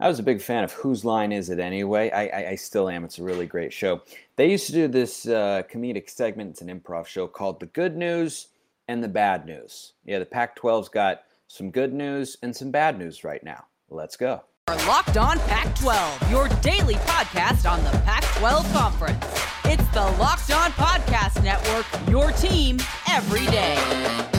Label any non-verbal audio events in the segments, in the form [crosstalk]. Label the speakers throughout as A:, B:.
A: I was a big fan of Whose Line Is It Anyway? I, I, I still am. It's a really great show. They used to do this uh, comedic segment, it's an improv show called The Good News and the Bad News. Yeah, the Pac 12's got some good news and some bad news right now. Let's go.
B: Locked On Pac 12, your daily podcast on the Pac 12 Conference. It's the Locked On Podcast Network, your team every day.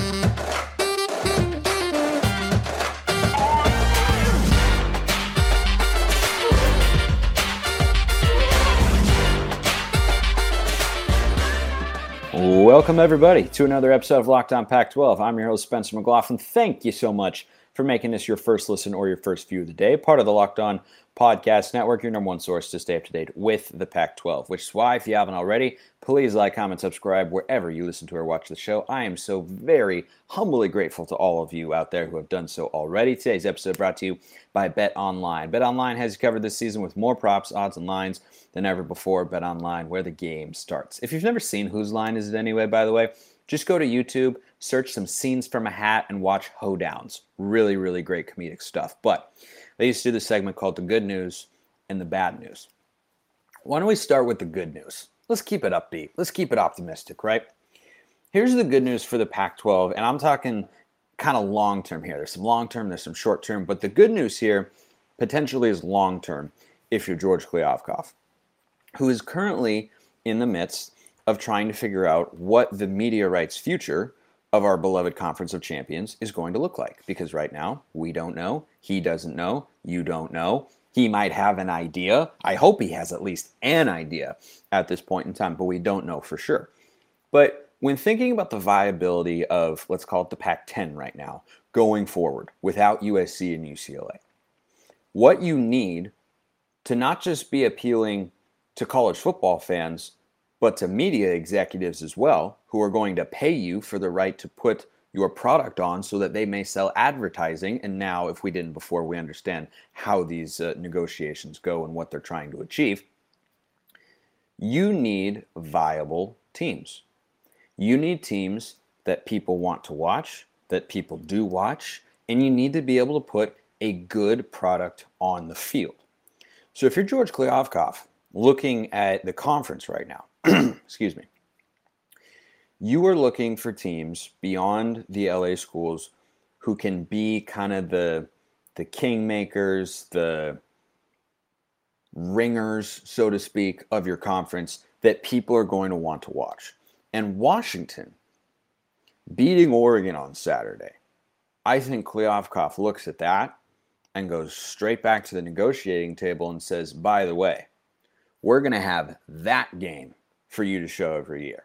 A: Welcome, everybody, to another episode of Locked On Pac 12. I'm your host, Spencer McLaughlin. Thank you so much for making this your first listen or your first view of the day. Part of the Locked On Podcast Network, your number one source to stay up to date with the Pac 12, which is why, if you haven't already, please like, comment, subscribe wherever you listen to or watch the show. I am so very humbly grateful to all of you out there who have done so already. Today's episode brought to you by Bet Online. Bet Online has you covered this season with more props, odds, and lines than ever before. Bet Online, where the game starts. If you've never seen Whose Line Is It Anyway, by the way, just go to YouTube, search some scenes from a hat, and watch Hoedowns. Really, really great comedic stuff. But they used to do this segment called The Good News and the Bad News. Why don't we start with the good news? Let's keep it upbeat. Let's keep it optimistic, right? Here's the good news for the Pac 12, and I'm talking kind of long term here. There's some long term, there's some short term, but the good news here potentially is long term if you're George Kliavkoff who is currently in the midst of trying to figure out what the media rights future of our beloved Conference of Champions is going to look like. Because right now, we don't know. He doesn't know. You don't know. He might have an idea. I hope he has at least an idea at this point in time, but we don't know for sure. But when thinking about the viability of, let's call it the Pac 10 right now, going forward without USC and UCLA, what you need to not just be appealing to college football fans, but to media executives as well, who are going to pay you for the right to put your product on so that they may sell advertising. And now, if we didn't before, we understand how these uh, negotiations go and what they're trying to achieve. You need viable teams. You need teams that people want to watch, that people do watch, and you need to be able to put a good product on the field. So if you're George Kliavkoff, looking at the conference right now, [clears throat] excuse me, you are looking for teams beyond the LA schools who can be kind of the the kingmakers, the ringers, so to speak, of your conference that people are going to want to watch. And Washington beating Oregon on Saturday, I think Kliavkoff looks at that and goes straight back to the negotiating table and says, by the way, we're going to have that game for you to show every year.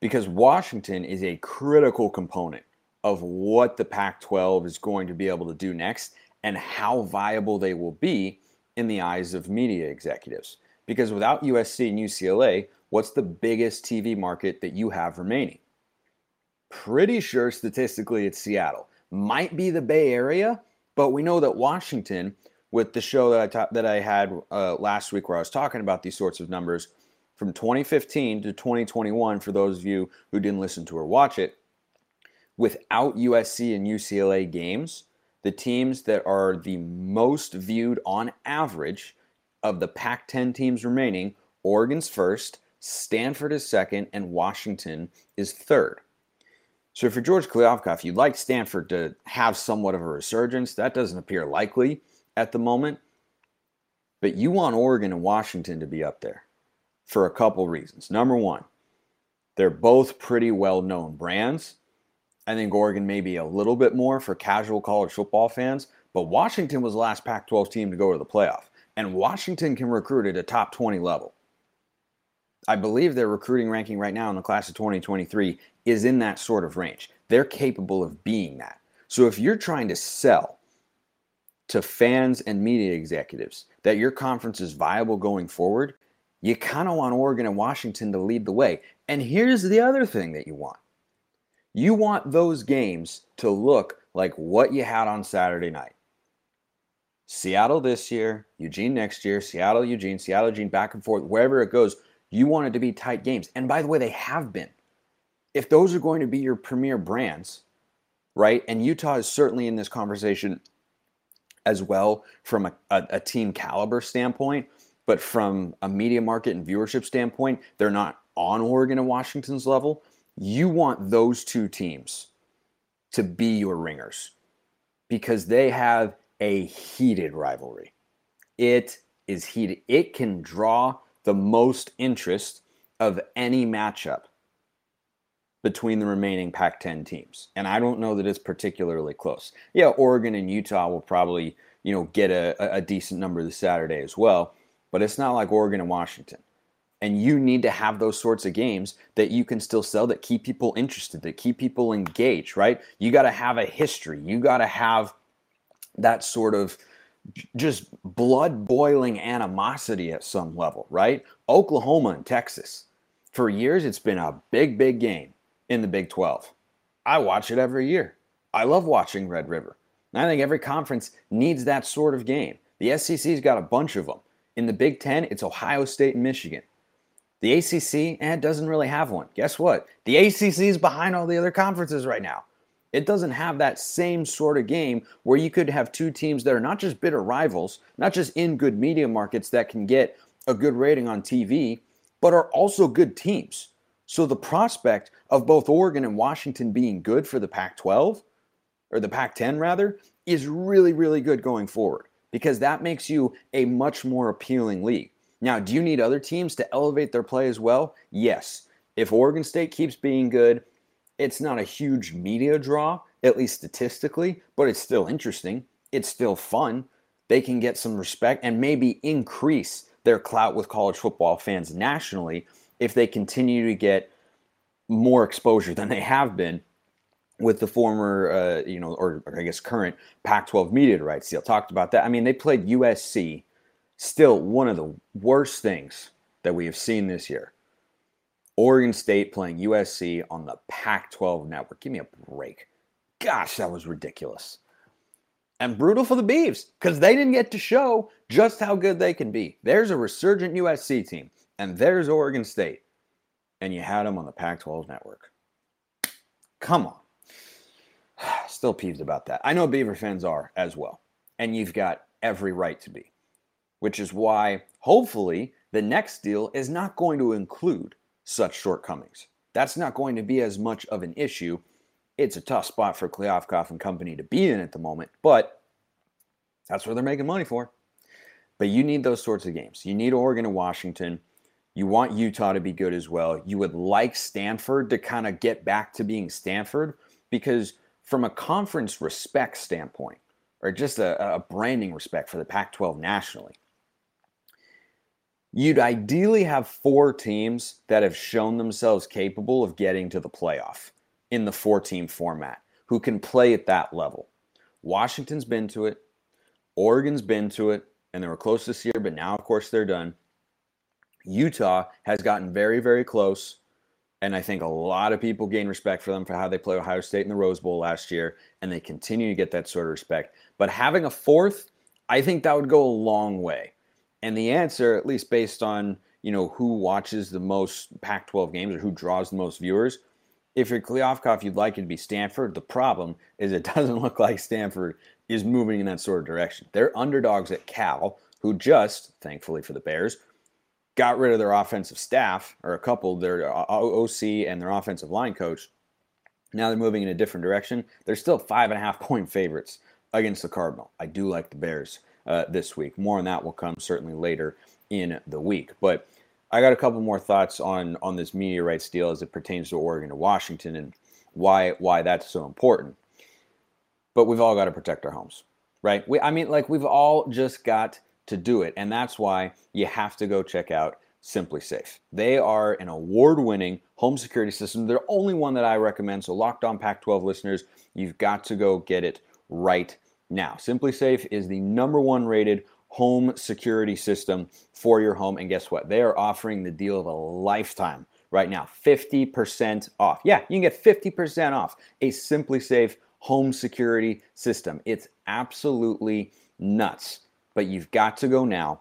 A: Because Washington is a critical component of what the Pac 12 is going to be able to do next and how viable they will be in the eyes of media executives. Because without USC and UCLA, what's the biggest TV market that you have remaining? Pretty sure statistically it's Seattle. Might be the Bay Area, but we know that Washington with the show that I ta- that I had uh, last week, where I was talking about these sorts of numbers from 2015 to 2021. For those of you who didn't listen to or watch it, without USC and UCLA games, the teams that are the most viewed on average of the Pac-10 teams remaining, Oregon's first, Stanford is second, and Washington is third. So for George Kliavkoff, you'd like Stanford to have somewhat of a resurgence. That doesn't appear likely at the moment. But you want Oregon and Washington to be up there for a couple reasons. Number one, they're both pretty well known brands. I think Oregon may be a little bit more for casual college football fans, but Washington was the last Pac 12 team to go to the playoff. And Washington can recruit at a top 20 level. I believe their recruiting ranking right now in the class of 2023 is in that sort of range. They're capable of being that. So if you're trying to sell to fans and media executives that your conference is viable going forward, you kind of want Oregon and Washington to lead the way. And here's the other thing that you want you want those games to look like what you had on Saturday night. Seattle this year, Eugene next year, Seattle, Eugene, Seattle, Eugene, back and forth, wherever it goes. You want it to be tight games. And by the way, they have been. If those are going to be your premier brands, right? And Utah is certainly in this conversation as well from a, a, a team caliber standpoint. But from a media market and viewership standpoint, they're not on Oregon and Washington's level. You want those two teams to be your ringers because they have a heated rivalry. It is heated. It can draw the most interest of any matchup between the remaining Pac 10 teams. And I don't know that it's particularly close. Yeah, Oregon and Utah will probably, you know, get a, a decent number this Saturday as well, but it's not like Oregon and Washington. And you need to have those sorts of games that you can still sell that keep people interested, that keep people engaged, right? You got to have a history. You got to have that sort of just blood boiling animosity at some level, right? Oklahoma and Texas. For years, it's been a big, big game in the Big 12. I watch it every year. I love watching Red River. And I think every conference needs that sort of game. The SEC's got a bunch of them. In the Big 10, it's Ohio State and Michigan. The ACC, eh, doesn't really have one. Guess what? The ACC is behind all the other conferences right now. It doesn't have that same sort of game where you could have two teams that are not just bitter rivals, not just in good media markets that can get a good rating on TV, but are also good teams. So the prospect of both Oregon and Washington being good for the Pac 12, or the Pac 10 rather, is really, really good going forward because that makes you a much more appealing league. Now, do you need other teams to elevate their play as well? Yes. If Oregon State keeps being good, it's not a huge media draw, at least statistically, but it's still interesting. It's still fun. They can get some respect and maybe increase their clout with college football fans nationally if they continue to get more exposure than they have been with the former, uh, you know, or, or I guess current Pac-12 media rights deal. Talked about that. I mean, they played USC. Still, one of the worst things that we have seen this year. Oregon State playing USC on the Pac-12 network. Give me a break. Gosh, that was ridiculous. And brutal for the Beavs because they didn't get to show just how good they can be. There's a resurgent USC team and there's Oregon State, and you had them on the Pac 12 network. Come on. Still peeved about that. I know Beaver fans are as well, and you've got every right to be, which is why hopefully the next deal is not going to include such shortcomings. That's not going to be as much of an issue. It's a tough spot for Kliavkoff and company to be in at the moment, but that's what they're making money for. But you need those sorts of games. You need Oregon and Washington you want Utah to be good as well. You would like Stanford to kind of get back to being Stanford because, from a conference respect standpoint, or just a, a branding respect for the Pac 12 nationally, you'd ideally have four teams that have shown themselves capable of getting to the playoff in the four team format who can play at that level. Washington's been to it, Oregon's been to it, and they were close this year, but now, of course, they're done. Utah has gotten very, very close. And I think a lot of people gain respect for them for how they play Ohio State in the Rose Bowl last year. And they continue to get that sort of respect. But having a fourth, I think that would go a long way. And the answer, at least based on you know who watches the most Pac-12 games or who draws the most viewers, if you're Kliavkoff, you'd like it to be Stanford. The problem is it [laughs] doesn't look like Stanford is moving in that sort of direction. They're underdogs at Cal, who just, thankfully for the Bears, got rid of their offensive staff, or a couple, their OC and their offensive line coach. Now they're moving in a different direction. They're still five and a half point favorites against the Cardinal. I do like the Bears uh, this week. More on that will come certainly later in the week. But I got a couple more thoughts on on this media rights deal as it pertains to Oregon and Washington and why why that's so important. But we've all got to protect our homes, right? We, I mean, like we've all just got to do it. And that's why you have to go check out SimpliSafe. They are an award winning home security system. They're the only one that I recommend. So, Locked On Pac 12 listeners, you've got to go get it right now. SimpliSafe is the number one rated home security system for your home. And guess what? They are offering the deal of a lifetime right now 50% off. Yeah, you can get 50% off a SimpliSafe home security system. It's absolutely nuts but you've got to go now.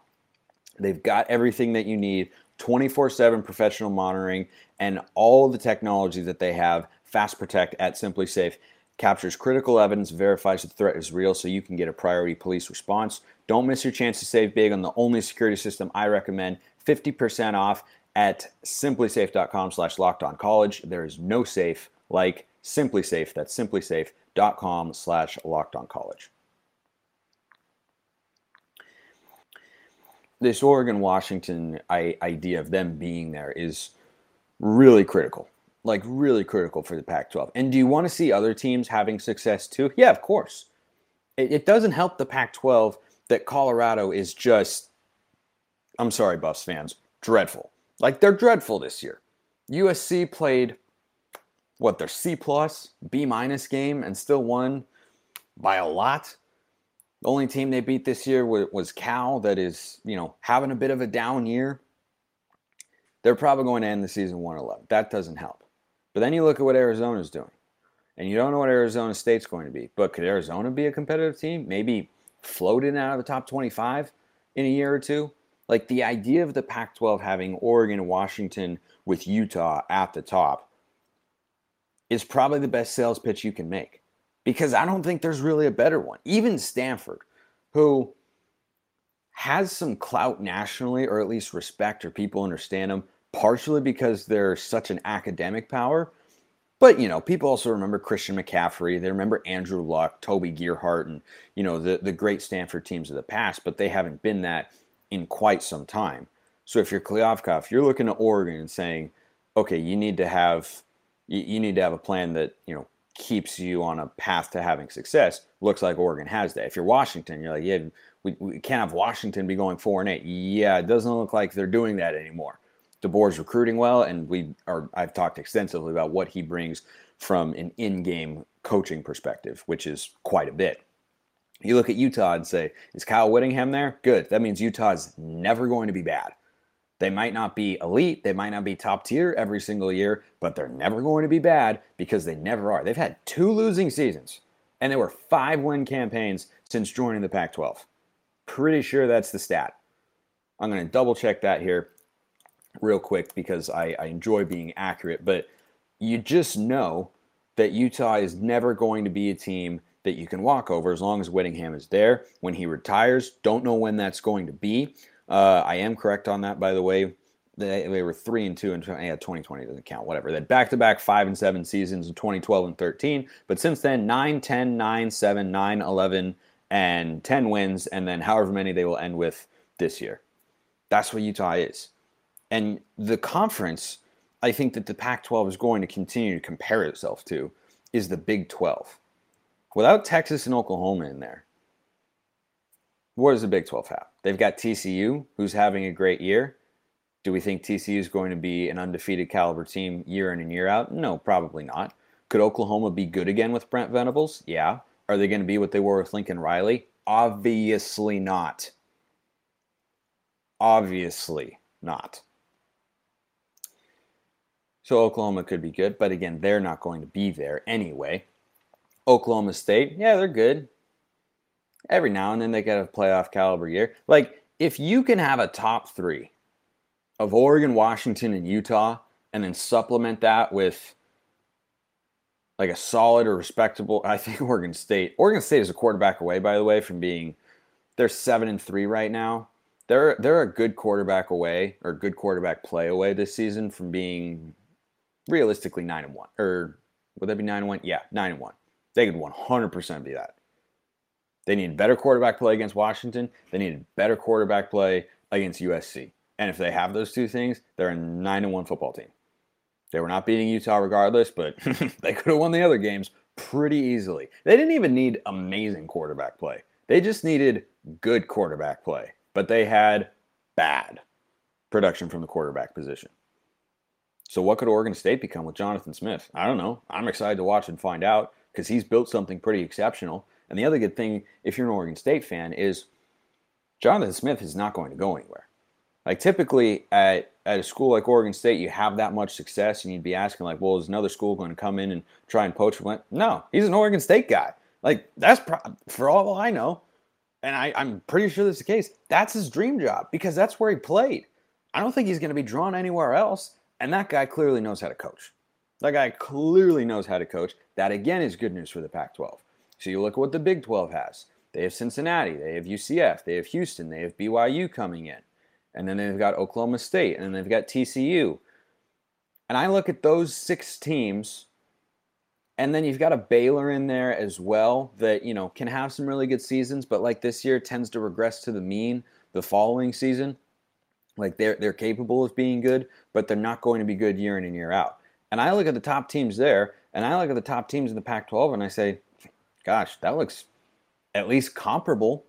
A: They've got everything that you need 24 7 professional monitoring and all the technology that they have, Fast Protect at SimpliSafe. captures critical evidence, verifies the threat is real so you can get a priority police response. Don't miss your chance to save big on the only security system I recommend. 50% off at simplisafe.com slash locked on college. There is no safe like SimpliSafe. That's simplisafe.com slash locked on college. This Oregon Washington idea of them being there is really critical like really critical for the Pac 12. And do you want to see other teams having success too? Yeah, of course. It, it doesn't help the Pac 12 that Colorado is just, I'm sorry, Buffs fans, dreadful. Like they're dreadful this year. USC played what their C plus, B minus game and still won by a lot. The only team they beat this year was Cal, that is, you know, having a bit of a down year. They're probably going to end the season 111. That doesn't help. But then you look at what Arizona's doing, and you don't know what Arizona State's going to be. But could Arizona be a competitive team? Maybe floating out of the top 25 in a year or two? Like the idea of the Pac 12 having Oregon and Washington with Utah at the top is probably the best sales pitch you can make because I don't think there's really a better one. Even Stanford, who has some clout nationally, or at least respect, or people understand them, partially because they're such an academic power. But, you know, people also remember Christian McCaffrey. They remember Andrew Luck, Toby Gerhart, and, you know, the, the great Stanford teams of the past, but they haven't been that in quite some time. So if you're Kliavkoff, you're looking at Oregon and saying, okay, you need to have you need to have a plan that, you know, keeps you on a path to having success. Looks like Oregon has that. If you're Washington, you're like, yeah, we, we can't have Washington be going four and eight. Yeah, it doesn't look like they're doing that anymore. DeBoer's recruiting well, and we are. I've talked extensively about what he brings from an in-game coaching perspective, which is quite a bit. You look at Utah and say, is Kyle Whittingham there? Good. That means Utah's never going to be bad. They might not be elite, they might not be top tier every single year, but they're never going to be bad because they never are. They've had two losing seasons, and there were five win campaigns since joining the Pac 12. Pretty sure that's the stat. I'm going to double check that here real quick because I, I enjoy being accurate, but you just know that Utah is never going to be a team that you can walk over as long as Whittingham is there. When he retires, don't know when that's going to be. Uh, I am correct on that, by the way. They, they were three and two, and yeah, 2020 doesn't count. Whatever. They had back to back five and seven seasons in 2012 and 13. But since then, 9, 10, 9, 7, 9, 11, and 10 wins, and then however many they will end with this year. That's what Utah is. And the conference, I think that the Pac 12 is going to continue to compare itself to is the Big 12. Without Texas and Oklahoma in there, what does the Big 12 have? They've got TCU, who's having a great year. Do we think TCU is going to be an undefeated caliber team year in and year out? No, probably not. Could Oklahoma be good again with Brent Venables? Yeah. Are they going to be what they were with Lincoln Riley? Obviously not. Obviously not. So Oklahoma could be good, but again, they're not going to be there anyway. Oklahoma State, yeah, they're good. Every now and then they get a playoff caliber year. Like, if you can have a top three of Oregon, Washington, and Utah, and then supplement that with like a solid or respectable, I think [laughs] Oregon State. Oregon State is a quarterback away, by the way, from being they're seven and three right now. They're they're a good quarterback away or good quarterback play away this season from being realistically nine and one. Or would that be nine and one? Yeah, nine and one. They could 100% be that. They need better quarterback play against Washington. They need better quarterback play against USC. And if they have those two things, they're a nine and one football team. They were not beating Utah regardless, but [laughs] they could have won the other games pretty easily. They didn't even need amazing quarterback play. They just needed good quarterback play, but they had bad production from the quarterback position. So what could Oregon State become with Jonathan Smith? I don't know. I'm excited to watch and find out because he's built something pretty exceptional. And the other good thing, if you're an Oregon State fan, is Jonathan Smith is not going to go anywhere. Like typically at, at a school like Oregon State, you have that much success, and you'd be asking like, well, is another school going to come in and try and poach him? No, he's an Oregon State guy. Like that's pro- for all I know, and I, I'm pretty sure that's the case. That's his dream job because that's where he played. I don't think he's going to be drawn anywhere else. And that guy clearly knows how to coach. That guy clearly knows how to coach. That again is good news for the Pac 12. So you look at what the Big 12 has. They have Cincinnati, they have UCF, they have Houston, they have BYU coming in. And then they've got Oklahoma State, and then they've got TCU. And I look at those six teams, and then you've got a Baylor in there as well that, you know, can have some really good seasons, but like this year tends to regress to the mean the following season. Like they're they're capable of being good, but they're not going to be good year in and year out. And I look at the top teams there, and I look at the top teams in the Pac-12, and I say, gosh, that looks at least comparable.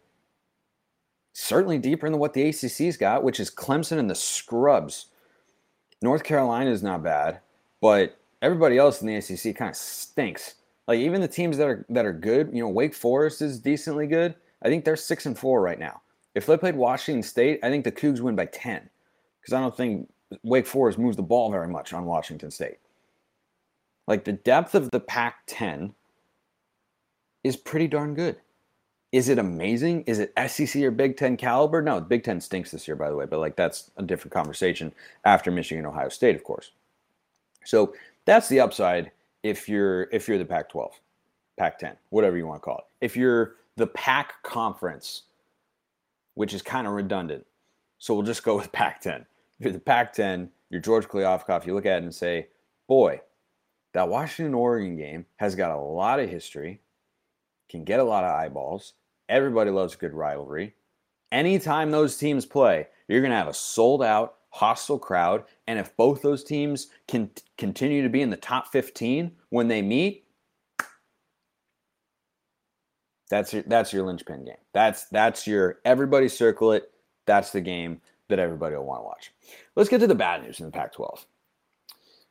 A: Certainly deeper than what the ACC's got, which is Clemson and the scrubs. North Carolina is not bad, but everybody else in the ACC kind of stinks. Like even the teams that are that are good, you know, Wake Forest is decently good. I think they're six and four right now. If they played Washington State, I think the Cougs win by ten, because I don't think Wake Forest moves the ball very much on Washington State. Like the depth of the Pac-10 is pretty darn good. Is it amazing? Is it SEC or Big Ten caliber? No, Big Ten stinks this year, by the way, but like that's a different conversation after Michigan, Ohio State, of course. So that's the upside if you're if you're the Pac-12, Pac-10, whatever you want to call it. If you're the Pac conference, which is kind of redundant, so we'll just go with Pac-10. If you're the Pac-10, you're George Kliavkoff. You look at it and say, "Boy, that Washington Oregon game has got a lot of history, can get a lot of eyeballs. Everybody loves a good rivalry. Anytime those teams play, you're going to have a sold out, hostile crowd. And if both those teams can continue to be in the top 15 when they meet, that's your, that's your linchpin game. That's that's your everybody circle it. That's the game that everybody will want to watch. Let's get to the bad news in the Pac-12.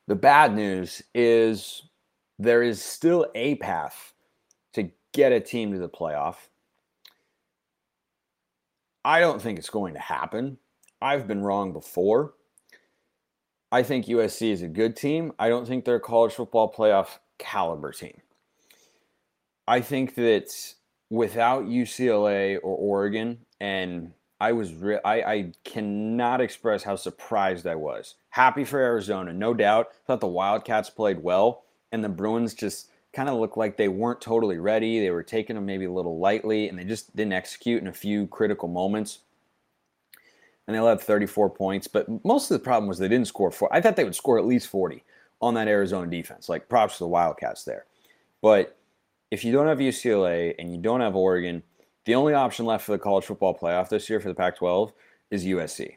A: The bad news is there is still a path to get a team to the playoff. I don't think it's going to happen. I've been wrong before. I think USC is a good team. I don't think they're a college football playoff caliber team. I think that without UCLA or Oregon, and I was re- I, I cannot express how surprised I was. Happy for Arizona, no doubt. Thought the Wildcats played well, and the Bruins just kind of looked like they weren't totally ready. They were taking them maybe a little lightly, and they just didn't execute in a few critical moments. And they led 34 points, but most of the problem was they didn't score four. I thought they would score at least 40 on that Arizona defense. Like props to the Wildcats there. But if you don't have UCLA and you don't have Oregon, the only option left for the college football playoff this year for the Pac 12 is USC.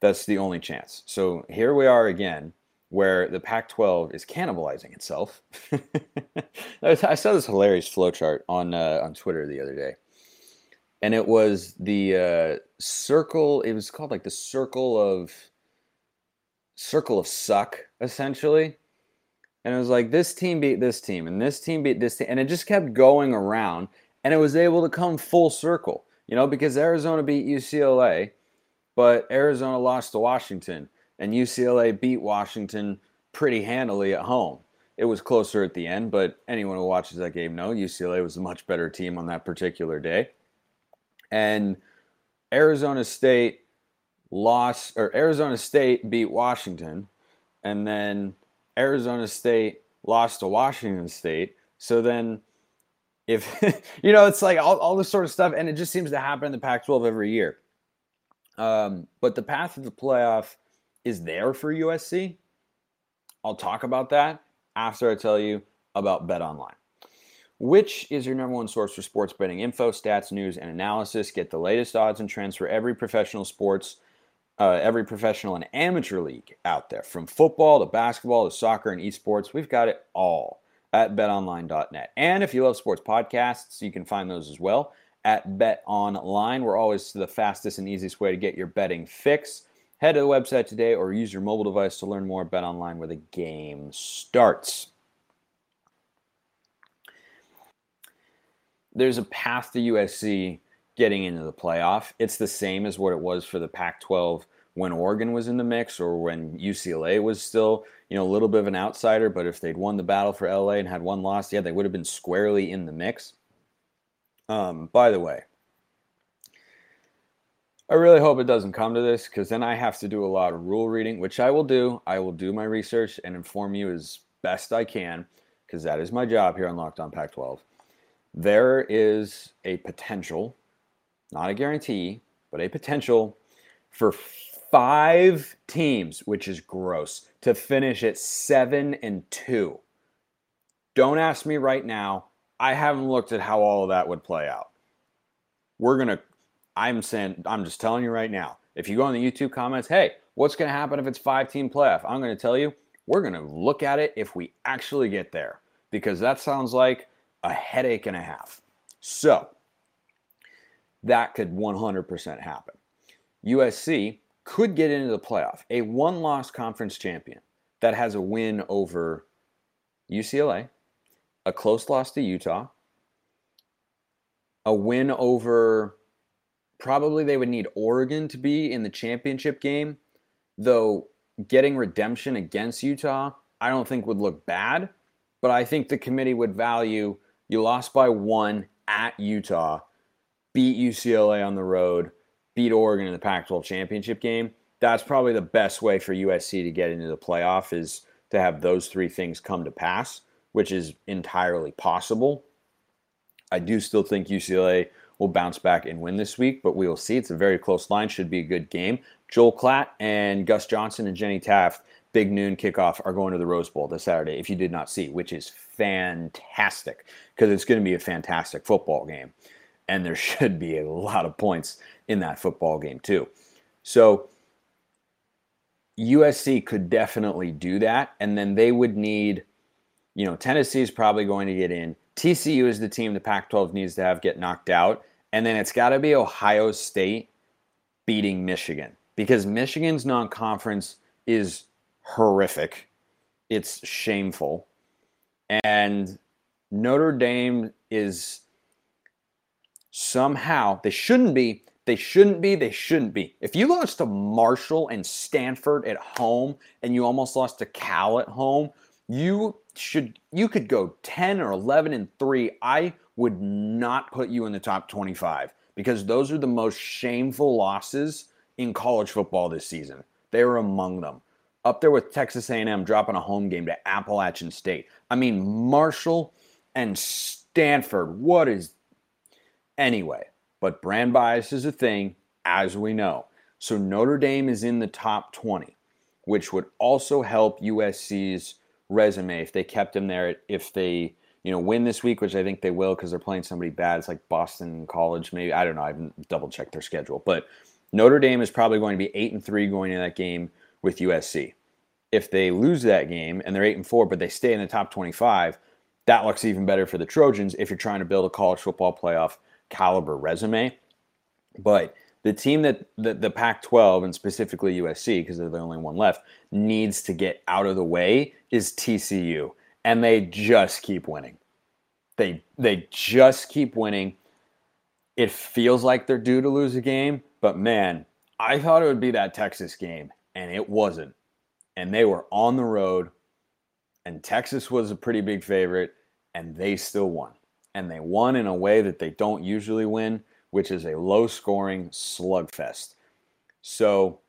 A: That's the only chance. So here we are again where the Pac-12 is cannibalizing itself. [laughs] I saw this hilarious flowchart on uh, on Twitter the other day, and it was the uh, circle. It was called like the circle of circle of suck, essentially. And it was like this team beat this team, and this team beat this team, and it just kept going around, and it was able to come full circle, you know, because Arizona beat UCLA, but Arizona lost to Washington and UCLA beat Washington pretty handily at home. It was closer at the end, but anyone who watches that game knows UCLA was a much better team on that particular day. And Arizona State lost, or Arizona State beat Washington, and then Arizona State lost to Washington State. So then, if [laughs] you know, it's like all, all this sort of stuff, and it just seems to happen in the Pac 12 every year. Um, but the path to the playoff is there for USC. I'll talk about that after I tell you about Bet Online, which is your number one source for sports betting info, stats, news, and analysis. Get the latest odds and trends for every professional sports, uh, every professional and amateur league out there, from football to basketball to soccer and esports. We've got it all at betonline.net. And if you love sports podcasts, you can find those as well at Bet Online. We're always the fastest and easiest way to get your betting fix. Head to the website today or use your mobile device to learn more. Bet online where the game starts. There's a path to USC getting into the playoff. It's the same as what it was for the Pac 12 when Oregon was in the mix or when UCLA was still, you know, a little bit of an outsider. But if they'd won the battle for LA and had one loss, yeah, they would have been squarely in the mix. Um, by the way, I really hope it doesn't come to this because then I have to do a lot of rule reading, which I will do. I will do my research and inform you as best I can, because that is my job here on Locked On Pac 12. There is a potential, not a guarantee, but a potential for five teams, which is gross, to finish at seven and two. Don't ask me right now. I haven't looked at how all of that would play out. We're going to, I'm saying, I'm just telling you right now. If you go in the YouTube comments, hey, what's going to happen if it's five team playoff? I'm going to tell you, we're going to look at it if we actually get there because that sounds like a headache and a half. So that could 100% happen. USC could get into the playoff. A one loss conference champion that has a win over UCLA, a close loss to Utah, a win over probably they would need Oregon to be in the championship game, though getting redemption against Utah, I don't think would look bad, but I think the committee would value you lost by one at Utah, beat UCLA on the road, beat Oregon in the Pac 12 championship game. That's probably the best way for USC to get into the playoff is to have those three things come to pass, which is entirely possible. I do still think UCLA will bounce back and win this week, but we will see. It's a very close line, should be a good game. Joel Klatt and Gus Johnson and Jenny Taft, big noon kickoff, are going to the Rose Bowl this Saturday, if you did not see, which is fantastic because it's going to be a fantastic football game. And there [laughs] should be a lot of points in that football game, too. So USC could definitely do that. And then they would need, you know, Tennessee is probably going to get in. TCU is the team the Pac 12 needs to have get knocked out. And then it's got to be Ohio State beating Michigan because Michigan's non conference is horrific. It's shameful. And Notre Dame is somehow, they shouldn't be, they shouldn't be, they shouldn't be. If you lost to Marshall and Stanford at home and you almost lost to Cal at home, you should you could go 10 or 11 and 3 i would not put you in the top 25 because those are the most shameful losses in college football this season. They are among them. Up there with texas a&m dropping a home game to appalachian state. I mean marshall and stanford what is anyway but brand bias is a thing as we know. So notre dame is in the top 20 which would also help usc's resume if they kept him there. If they you know win this week, which I think they will because they're playing somebody bad. It's like Boston College, maybe I don't know. I haven't double checked their schedule, but Notre Dame is probably going to be eight and three going into that game with USC. If they lose that game and they're eight and four, but they stay in the top twenty-five, that looks even better for the Trojans if you're trying to build a college football playoff caliber resume. But the team that the, the Pac 12 and specifically USC, because they're the only one left, needs to get out of the way is TCU. And they just keep winning. They they just keep winning. It feels like they're due to lose a game, but man, I thought it would be that Texas game, and it wasn't. And they were on the road, and Texas was a pretty big favorite, and they still won. And they won in a way that they don't usually win which is a low scoring slugfest. So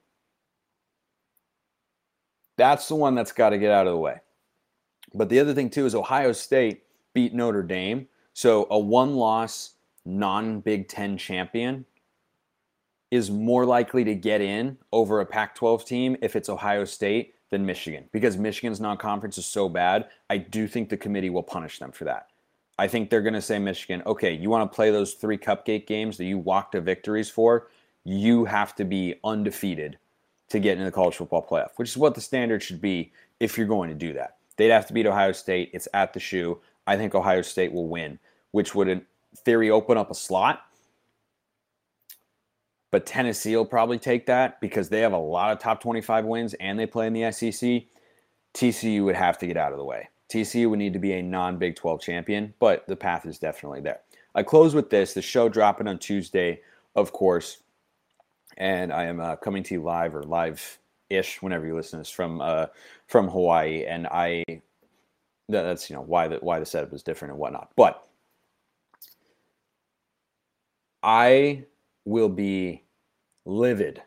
A: that's the one that's got to get out of the way. But the other thing, too, is Ohio State beat Notre Dame. So a one loss non Big Ten champion is more likely to get in over a Pac 12 team if it's Ohio State than Michigan because Michigan's non conference is so bad. I do think the committee will punish them for that. I think they're going to say Michigan, okay, you want to play those three cupcake games that you walk to victories for? You have to be undefeated to get into the college football playoff, which is what the standard should be if you're going to do that. They'd have to beat Ohio State. It's at the shoe. I think Ohio State will win, which would, in theory, open up a slot. But Tennessee will probably take that because they have a lot of top 25 wins and they play in the SEC. TCU would have to get out of the way. TCU would need to be a non Big 12 champion, but the path is definitely there. I close with this the show dropping on Tuesday, of course, and I am uh, coming to you live or live ish whenever you listen to this from uh, from Hawaii, and I that's you know why the why the setup is different and whatnot, but I will be livid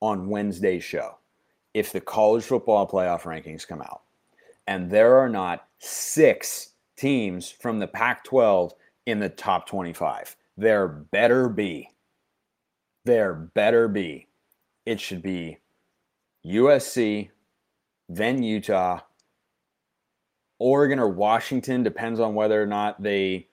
A: on Wednesday's show if the college football playoff rankings come out And there are not six teams from the Pac 12 in the top 25. There better be. There better be. It should be USC, then Utah, Oregon or Washington depends on whether or not they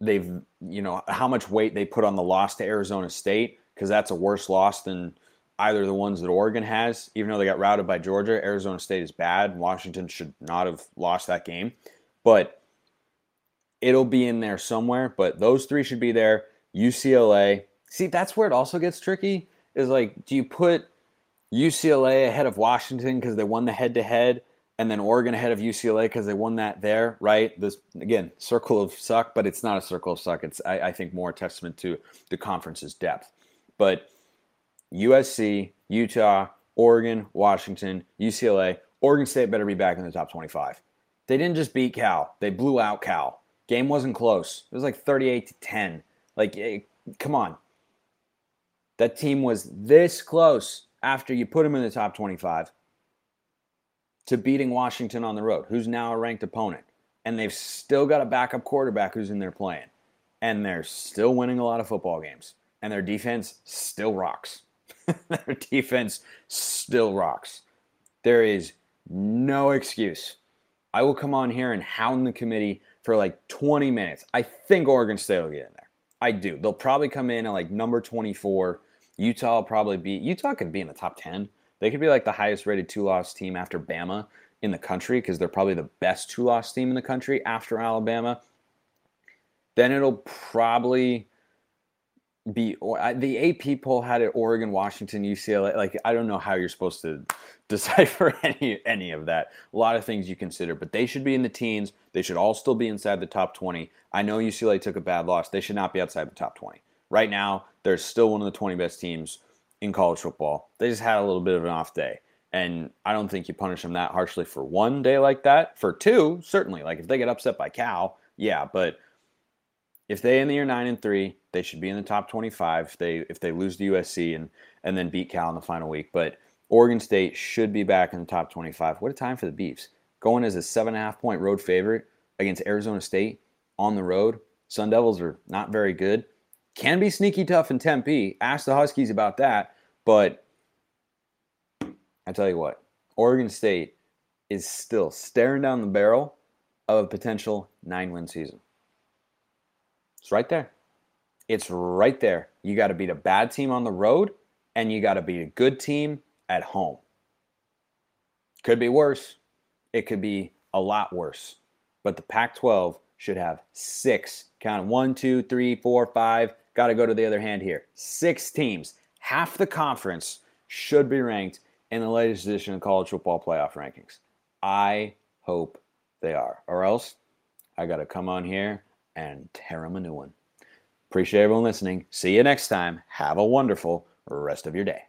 A: they've you know how much weight they put on the loss to Arizona State because that's a worse loss than either the ones that Oregon has. Even though they got routed by Georgia, Arizona State is bad. Washington should not have lost that game, but it'll be in there somewhere. But those three should be there. UCLA. See, that's where it also gets tricky. Is like, do you put UCLA ahead of Washington because they won the head to head? and then Oregon ahead of UCLA because they won that there, right? This again, circle of suck, but it's not a circle of suck. It's I, I think more testament to the conference's depth. But USC, Utah, Oregon, Washington, UCLA, Oregon State better be back in the top 25. They didn't just beat Cal; they blew out Cal. Game wasn't close. It was like 38 to 10. Like, eh, come on. That team was this close after you put them in the top 25 to beating Washington on the road, who's now a ranked opponent. And they've still got a backup quarterback who's in there playing. And they're still winning a lot of football games. And their defense still rocks. [laughs] their defense still rocks. There is no excuse. I will come on here and hound the committee for like 20 minutes. I think Oregon State will get in there. I do. They'll probably come in at like number 24. Utah will probably be, Utah could be in the top 10. They could be like the highest rated two loss team after Bama in the country because they're probably the best two loss team in the country after Alabama. Then it'll probably be the AP poll had it Oregon, Washington, UCLA. Like I don't know how you're supposed to [laughs] decipher [laughs] any any of that. A lot of things you consider, but they should be in the teens. They should all still be inside the top 20. I know UCLA took a bad loss. They should not be outside the top 20. Right now, they're still one of the 20 best teams in college football. They just had a little bit of an off day. And I don't think you punish them that harshly for one day like that. For two, certainly. Like if they get upset by Cal, yeah. But if they end the year nine and three, they should be in the top twenty-five. If they if they lose to USC and and then beat Cal in the final week, but Oregon State should be back in the top twenty-five. What a time for the Beavs! Going as a seven and a half point road favorite against Arizona State on the road. Sun Devils are not very good. Can be sneaky tough in Tempe. Ask the Huskies about that. But I tell you what, Oregon State is still staring down the barrel of a potential nine win season. It's right there. It's right there. You got to beat a bad team on the road and you got to beat a good team at home. Could be worse. It could be a lot worse. But the Pac 12 should have six, count one, two, three, four, five, Got to go to the other hand here. Six teams, half the conference should be ranked in the latest edition of college football playoff rankings. I hope they are. Or else I got to come on here and tear them a new one. Appreciate everyone listening. See you next time. Have a wonderful rest of your day.